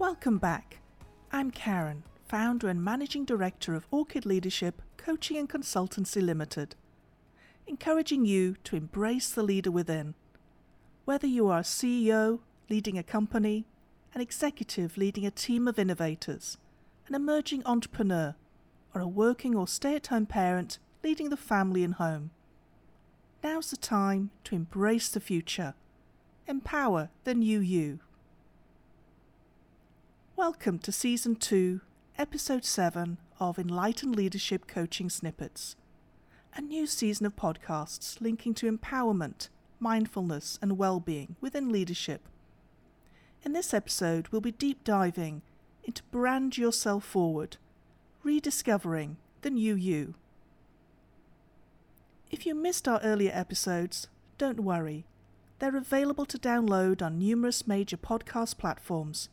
Welcome back. I'm Karen, founder and managing director of Orchid Leadership Coaching and Consultancy Limited, encouraging you to embrace the leader within. Whether you are a CEO leading a company, an executive leading a team of innovators, an emerging entrepreneur, or a working or stay at home parent leading the family and home. Now's the time to embrace the future. Empower the new you. Welcome to Season 2, Episode 7 of Enlightened Leadership Coaching Snippets, a new season of podcasts linking to empowerment, mindfulness, and well being within leadership. In this episode, we'll be deep diving into Brand Yourself Forward, rediscovering the new you. If you missed our earlier episodes, don't worry. They're available to download on numerous major podcast platforms.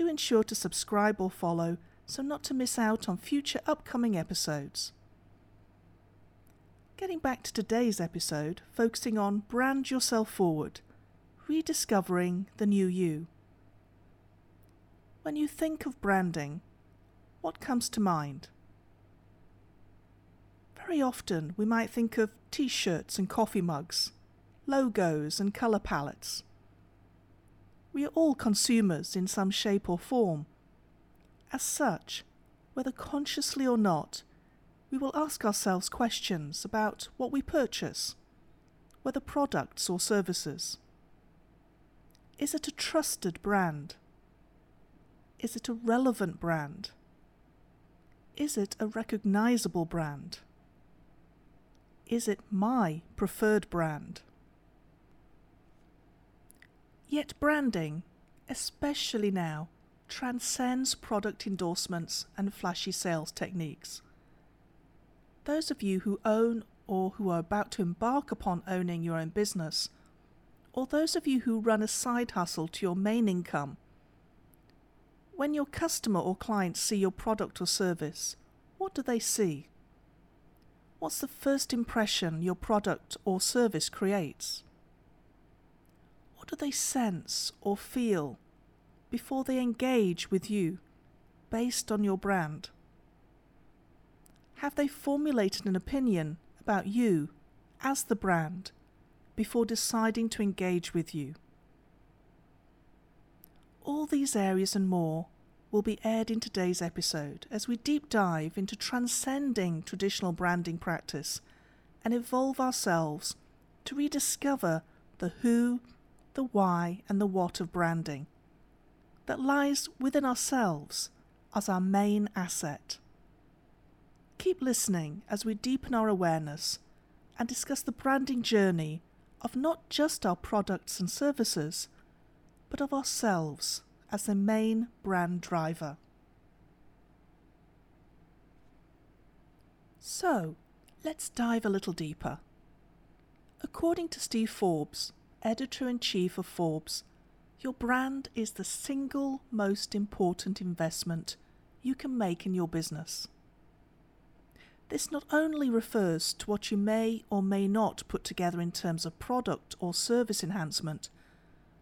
Do ensure to subscribe or follow so not to miss out on future upcoming episodes. Getting back to today's episode, focusing on Brand Yourself Forward, rediscovering the new you. When you think of branding, what comes to mind? Very often we might think of t shirts and coffee mugs, logos and colour palettes. We are all consumers in some shape or form as such, whether consciously or not, we will ask ourselves questions about what we purchase, whether products or services. Is it a trusted brand? Is it a relevant brand? Is it a recognizable brand? Is it my preferred brand? Yet branding, especially now, transcends product endorsements and flashy sales techniques. Those of you who own or who are about to embark upon owning your own business, or those of you who run a side hustle to your main income, when your customer or clients see your product or service, what do they see? What's the first impression your product or service creates? What do they sense or feel before they engage with you based on your brand? Have they formulated an opinion about you as the brand before deciding to engage with you? All these areas and more will be aired in today's episode as we deep dive into transcending traditional branding practice and evolve ourselves to rediscover the who, the why, and the what of branding that lies within ourselves as our main asset. Keep listening as we deepen our awareness and discuss the branding journey of not just our products and services, but of ourselves as the main brand driver. So, let's dive a little deeper. According to Steve Forbes, editor in chief of Forbes, your brand is the single most important investment you can make in your business. This not only refers to what you may or may not put together in terms of product or service enhancement,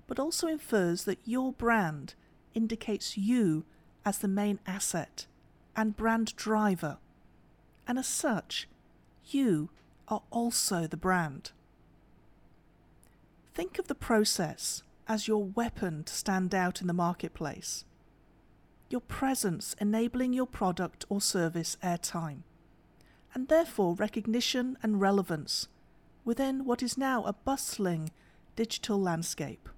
but also infers that your brand indicates you as the main asset and brand driver, and as such, you are also the brand. Think of the process as your weapon to stand out in the marketplace. Your presence enabling your product or service airtime, and therefore recognition and relevance within what is now a bustling digital landscape.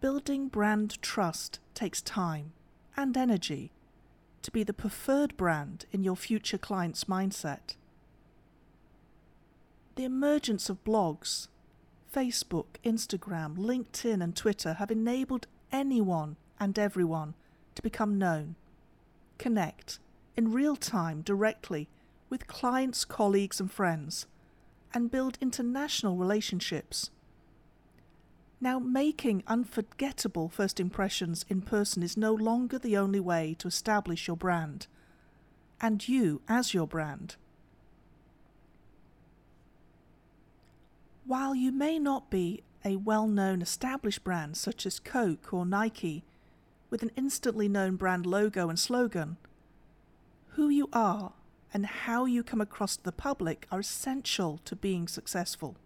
Building brand trust takes time and energy to be the preferred brand in your future client's mindset. The emergence of blogs Facebook, Instagram, LinkedIn, and Twitter have enabled anyone and everyone to become known, connect in real time directly with clients, colleagues, and friends, and build international relationships. Now, making unforgettable first impressions in person is no longer the only way to establish your brand, and you as your brand. While you may not be a well known established brand such as Coke or Nike, with an instantly known brand logo and slogan. Who you are and how you come across to the public are essential to being successful.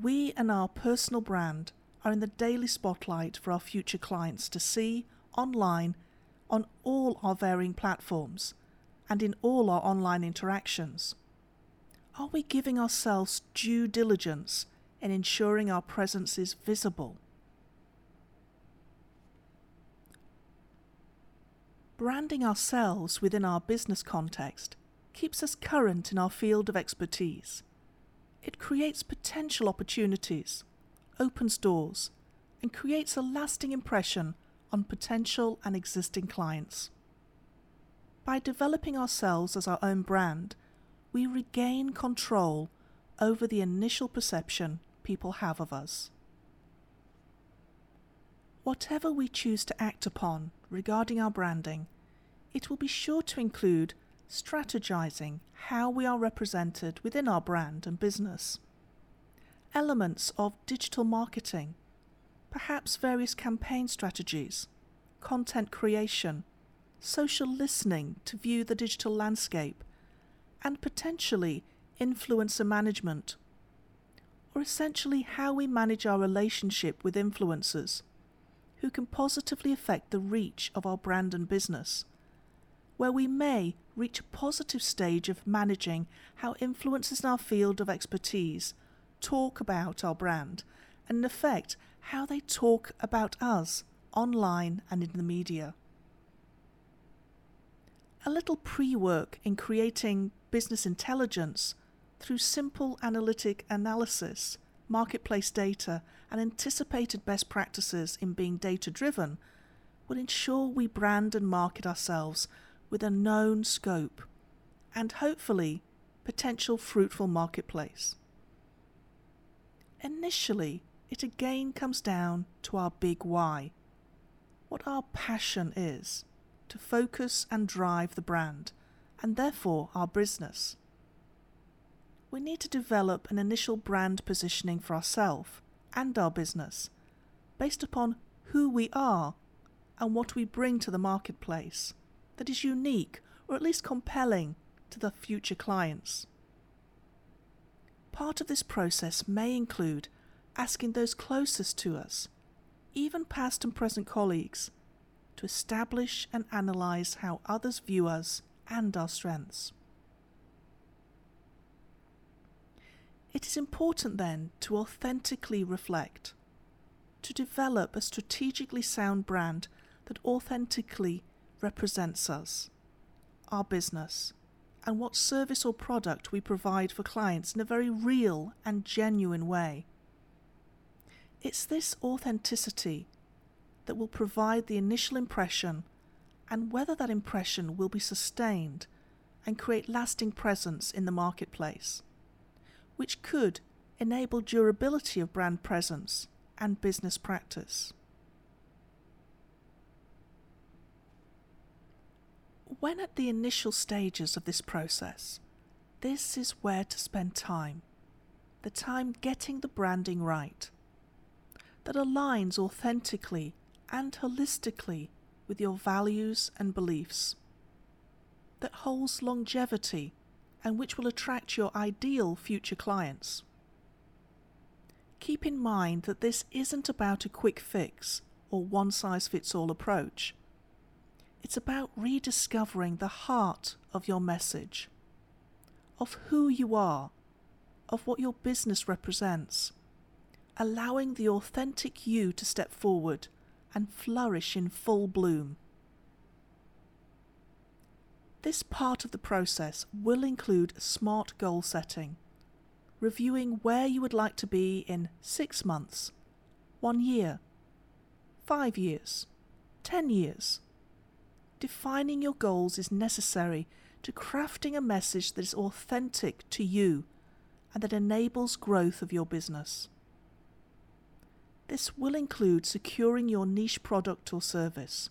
We and our personal brand are in the daily spotlight for our future clients to see online on all our varying platforms and in all our online interactions. Are we giving ourselves due diligence in ensuring our presence is visible? Branding ourselves within our business context keeps us current in our field of expertise. It creates potential opportunities, opens doors, and creates a lasting impression on potential and existing clients. By developing ourselves as our own brand, we regain control over the initial perception people have of us. Whatever we choose to act upon regarding our branding, it will be sure to include strategizing how we are represented within our brand and business, elements of digital marketing, perhaps various campaign strategies, content creation, social listening to view the digital landscape, and potentially influencer management, or essentially how we manage our relationship with influencers who can positively affect the reach of our brand and business, where we may reach a positive stage of managing how influencers in our field of expertise talk about our brand and in effect how they talk about us online and in the media. A little pre work in creating business intelligence through simple analytic analysis, marketplace data, and anticipated best practices in being data driven will ensure we brand and market ourselves with a known scope and hopefully potential fruitful marketplace. Initially, it again comes down to our big why what our passion is to focus and drive the brand, and therefore our business. We need to develop an initial brand positioning for ourselves and our business based upon who we are and what we bring to the marketplace that is unique or at least compelling to the future clients. Part of this process may include asking those closest to us even past and present colleagues, to establish and analyse how others view us and our strengths. It is important then to authentically reflect, to develop a strategically sound brand that authentically represents us, our business, and what service or product we provide for clients in a very real and genuine way. It's this authenticity that will provide the initial impression and whether that impression will be sustained and create lasting presence in the marketplace, which could enable durability of brand presence and business practice. When at the initial stages of this process, this is where to spend time. The time getting the branding right that aligns authentically and holistically with your values and beliefs, that holds longevity and which will attract your ideal future clients. Keep in mind that this isn't about a quick fix or one size fits all approach. It's about rediscovering the heart of your message, of who you are, of what your business represents allowing the authentic you to step forward and flourish in full bloom. This part of the process will include smart goal setting, reviewing where you would like to be in six months, one year, five years, ten years. Defining your goals is necessary to crafting a message that is authentic to you and that enables growth of your business. This will include securing your niche product or service.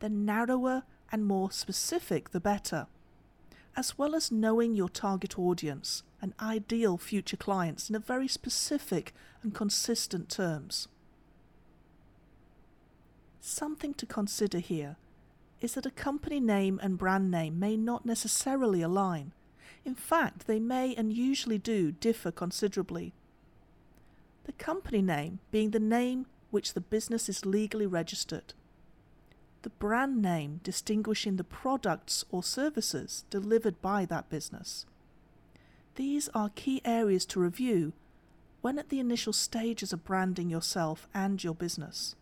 The narrower and more specific, the better, as well as knowing your target audience and ideal future clients in a very specific and consistent terms. Something to consider here is that a company name and brand name may not necessarily align. In fact, they may and usually do differ considerably. The company name being the name which the business is legally registered. The brand name distinguishing the products or services delivered by that business. These are key areas to review when at the initial stages of branding yourself and your business.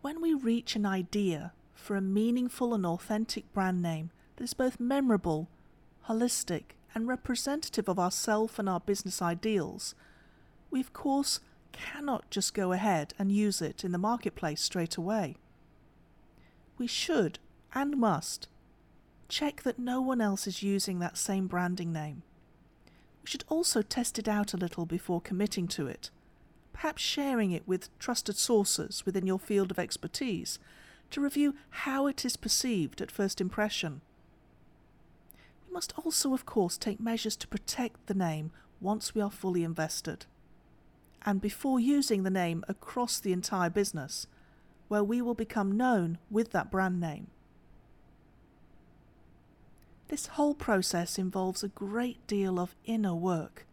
When we reach an idea for a meaningful and authentic brand name that is both memorable, holistic, and representative of ourself and our business ideals, we of course cannot just go ahead and use it in the marketplace straight away. We should and must check that no one else is using that same branding name. We should also test it out a little before committing to it, perhaps sharing it with trusted sources within your field of expertise to review how it is perceived at first impression. Must also, of course, take measures to protect the name once we are fully invested. And before using the name across the entire business, where we will become known with that brand name. This whole process involves a great deal of inner work,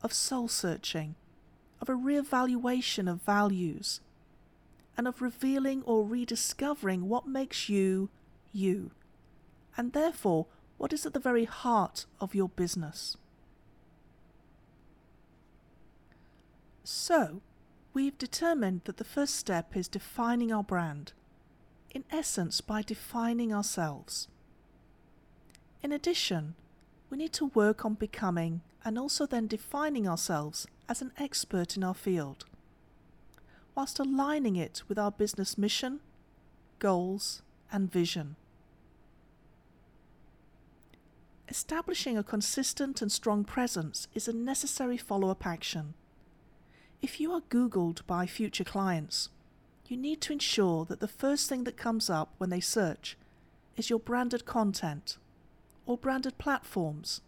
of soul searching, of a re-evaluation of values, and of revealing or rediscovering what makes you you, and therefore what is at the very heart of your business. So, we've determined that the first step is defining our brand, in essence, by defining ourselves. In addition, we need to work on becoming and also then defining ourselves as an expert in our field, whilst aligning it with our business mission, goals, and vision. Establishing a consistent and strong presence is a necessary follow up action. If you are Googled by future clients, you need to ensure that the first thing that comes up when they search is your branded content or branded platforms,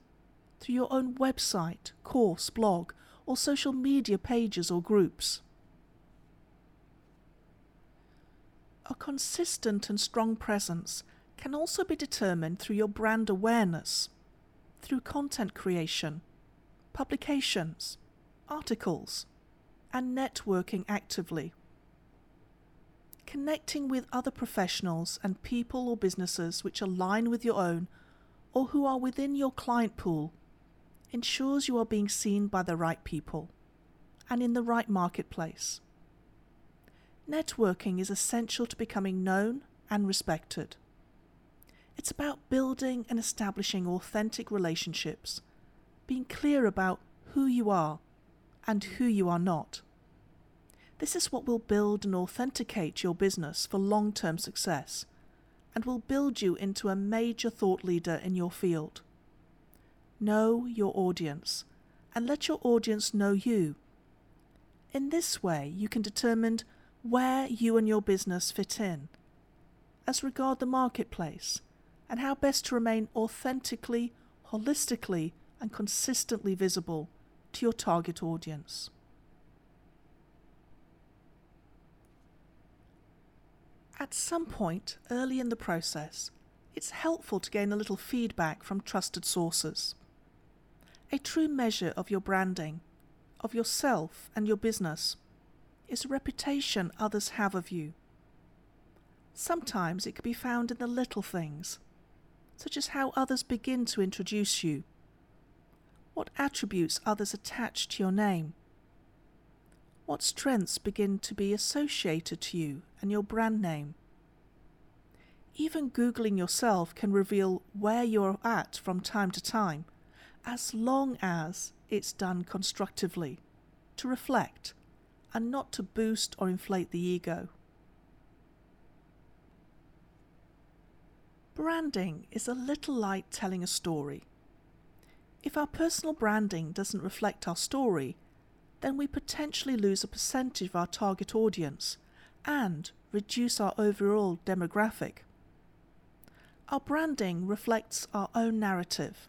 through your own website, course, blog, or social media pages or groups. A consistent and strong presence can also be determined through your brand awareness, through content creation, publications, articles, and networking actively. Connecting with other professionals and people or businesses which align with your own or who are within your client pool ensures you are being seen by the right people and in the right marketplace. Networking is essential to becoming known and respected. It's about building and establishing authentic relationships, being clear about who you are and who you are not. This is what will build and authenticate your business for long term success and will build you into a major thought leader in your field. Know your audience and let your audience know you. In this way, you can determine where you and your business fit in as regard the marketplace and how best to remain authentically, holistically, and consistently visible to your target audience. At some point early in the process, it's helpful to gain a little feedback from trusted sources. A true measure of your branding, of yourself and your business, is the reputation others have of you. Sometimes it can be found in the little things, such as how others begin to introduce you, what attributes others attach to your name, what strengths begin to be associated to you and your brand name? Even Googling yourself can reveal where you're at from time to time, as long as it's done constructively, to reflect, and not to boost or inflate the ego. Branding is a little like telling a story. If our personal branding doesn't reflect our story, then we potentially lose a percentage of our target audience and reduce our overall demographic. Our branding reflects our own narrative,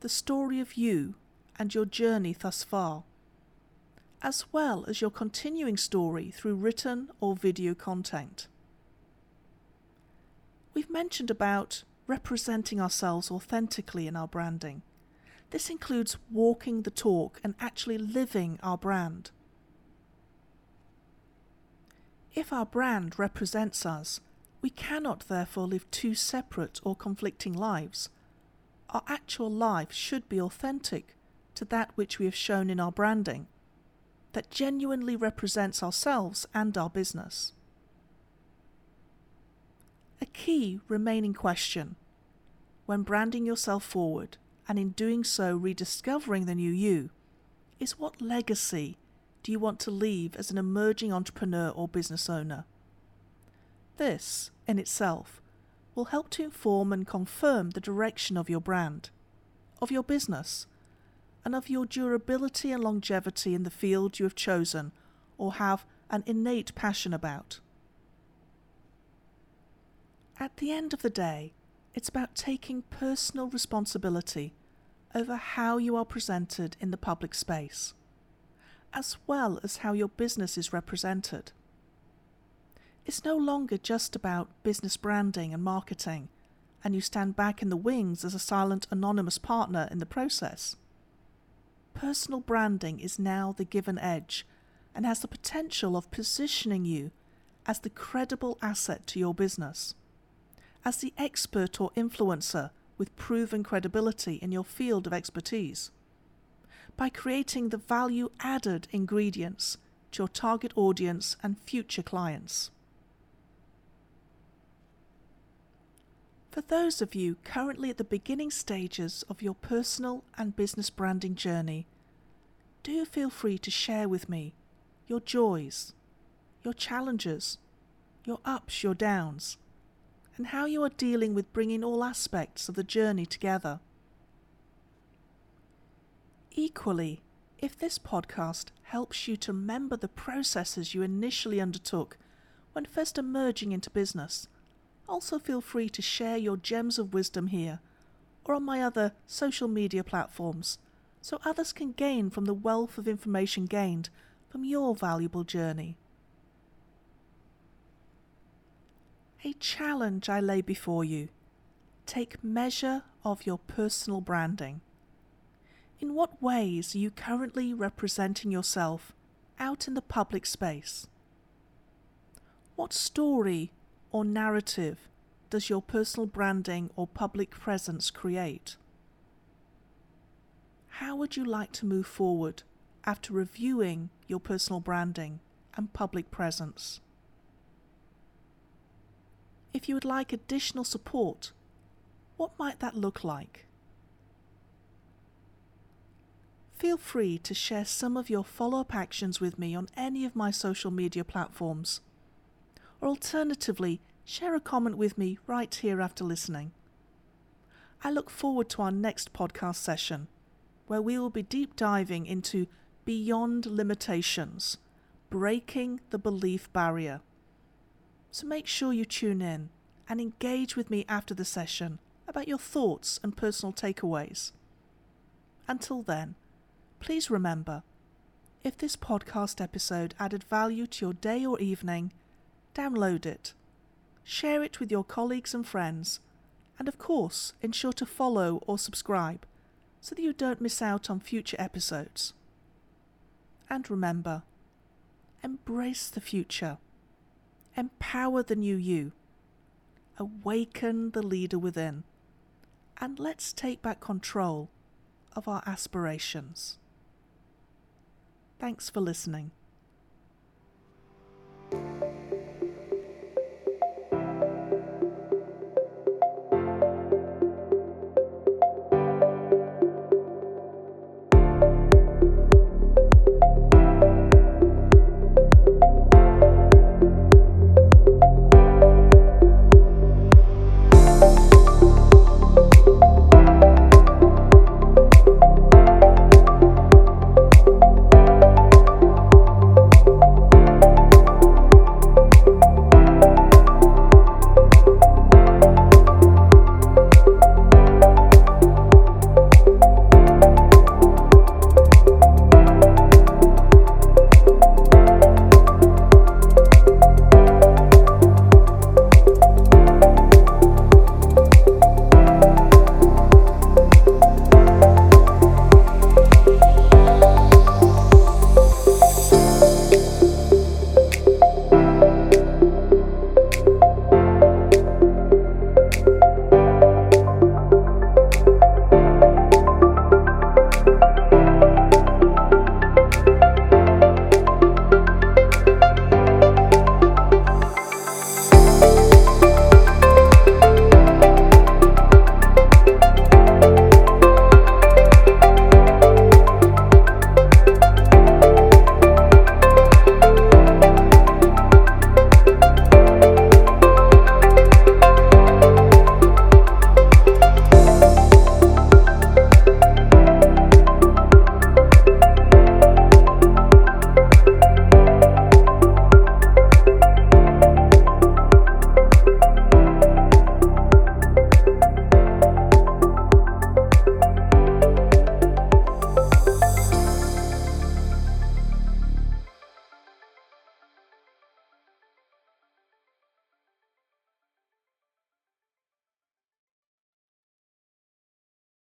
the story of you and your journey thus far. as well as your continuing story through written or video content. We've mentioned about representing ourselves authentically in our branding. This includes walking the talk and actually living our brand. If our brand represents us, we cannot therefore live two separate or conflicting lives. Our actual life should be authentic to that which we have shown in our branding, that genuinely represents ourselves and our business. A key remaining question when branding yourself forward and in doing so rediscovering the new you is what legacy do you want to leave as an emerging entrepreneur or business owner? This, in itself, will help to inform and confirm the direction of your brand, of your business, and of your durability and longevity in the field you have chosen or have an innate passion about. At the end of the day, it's about taking personal responsibility over how you are presented in the public space, as well as how your business is represented. It's no longer just about business branding and marketing, and you stand back in the wings as a silent, anonymous partner in the process. Personal branding is now the given edge and has the potential of positioning you as the credible asset to your business as the expert or influencer with proven credibility in your field of expertise, by creating the value added ingredients to your target audience and future clients. For those of you currently at the beginning stages of your personal and business branding journey, do feel free to share with me your joys, your challenges, your ups, your downs and how you are dealing with bringing all aspects of the journey together. Equally, if this podcast helps you to remember the processes you initially undertook when first emerging into business, also feel free to share your gems of wisdom here or on my other social media platforms so others can gain from the wealth of information gained from your valuable journey. A challenge I lay before you. Take measure of your personal branding. In what ways are you currently representing yourself out in the public space? What story or narrative does your personal branding or public presence create? How would you like to move forward after reviewing your personal branding and public presence? If you would like additional support, what might that look like? Feel free to share some of your follow up actions with me on any of my social media platforms. Or alternatively, share a comment with me right here after listening. I look forward to our next podcast session, where we will be deep diving into Beyond Limitations Breaking the Belief Barrier. So make sure you tune in and engage with me after the session about your thoughts and personal takeaways. Until then, please remember if this podcast episode added value to your day or evening, download it, share it with your colleagues and friends, and of course, ensure to follow or subscribe so that you don't miss out on future episodes. And remember, embrace the future empower the new you, awaken the leader within, and let's take back control of our aspirations. Thanks for listening.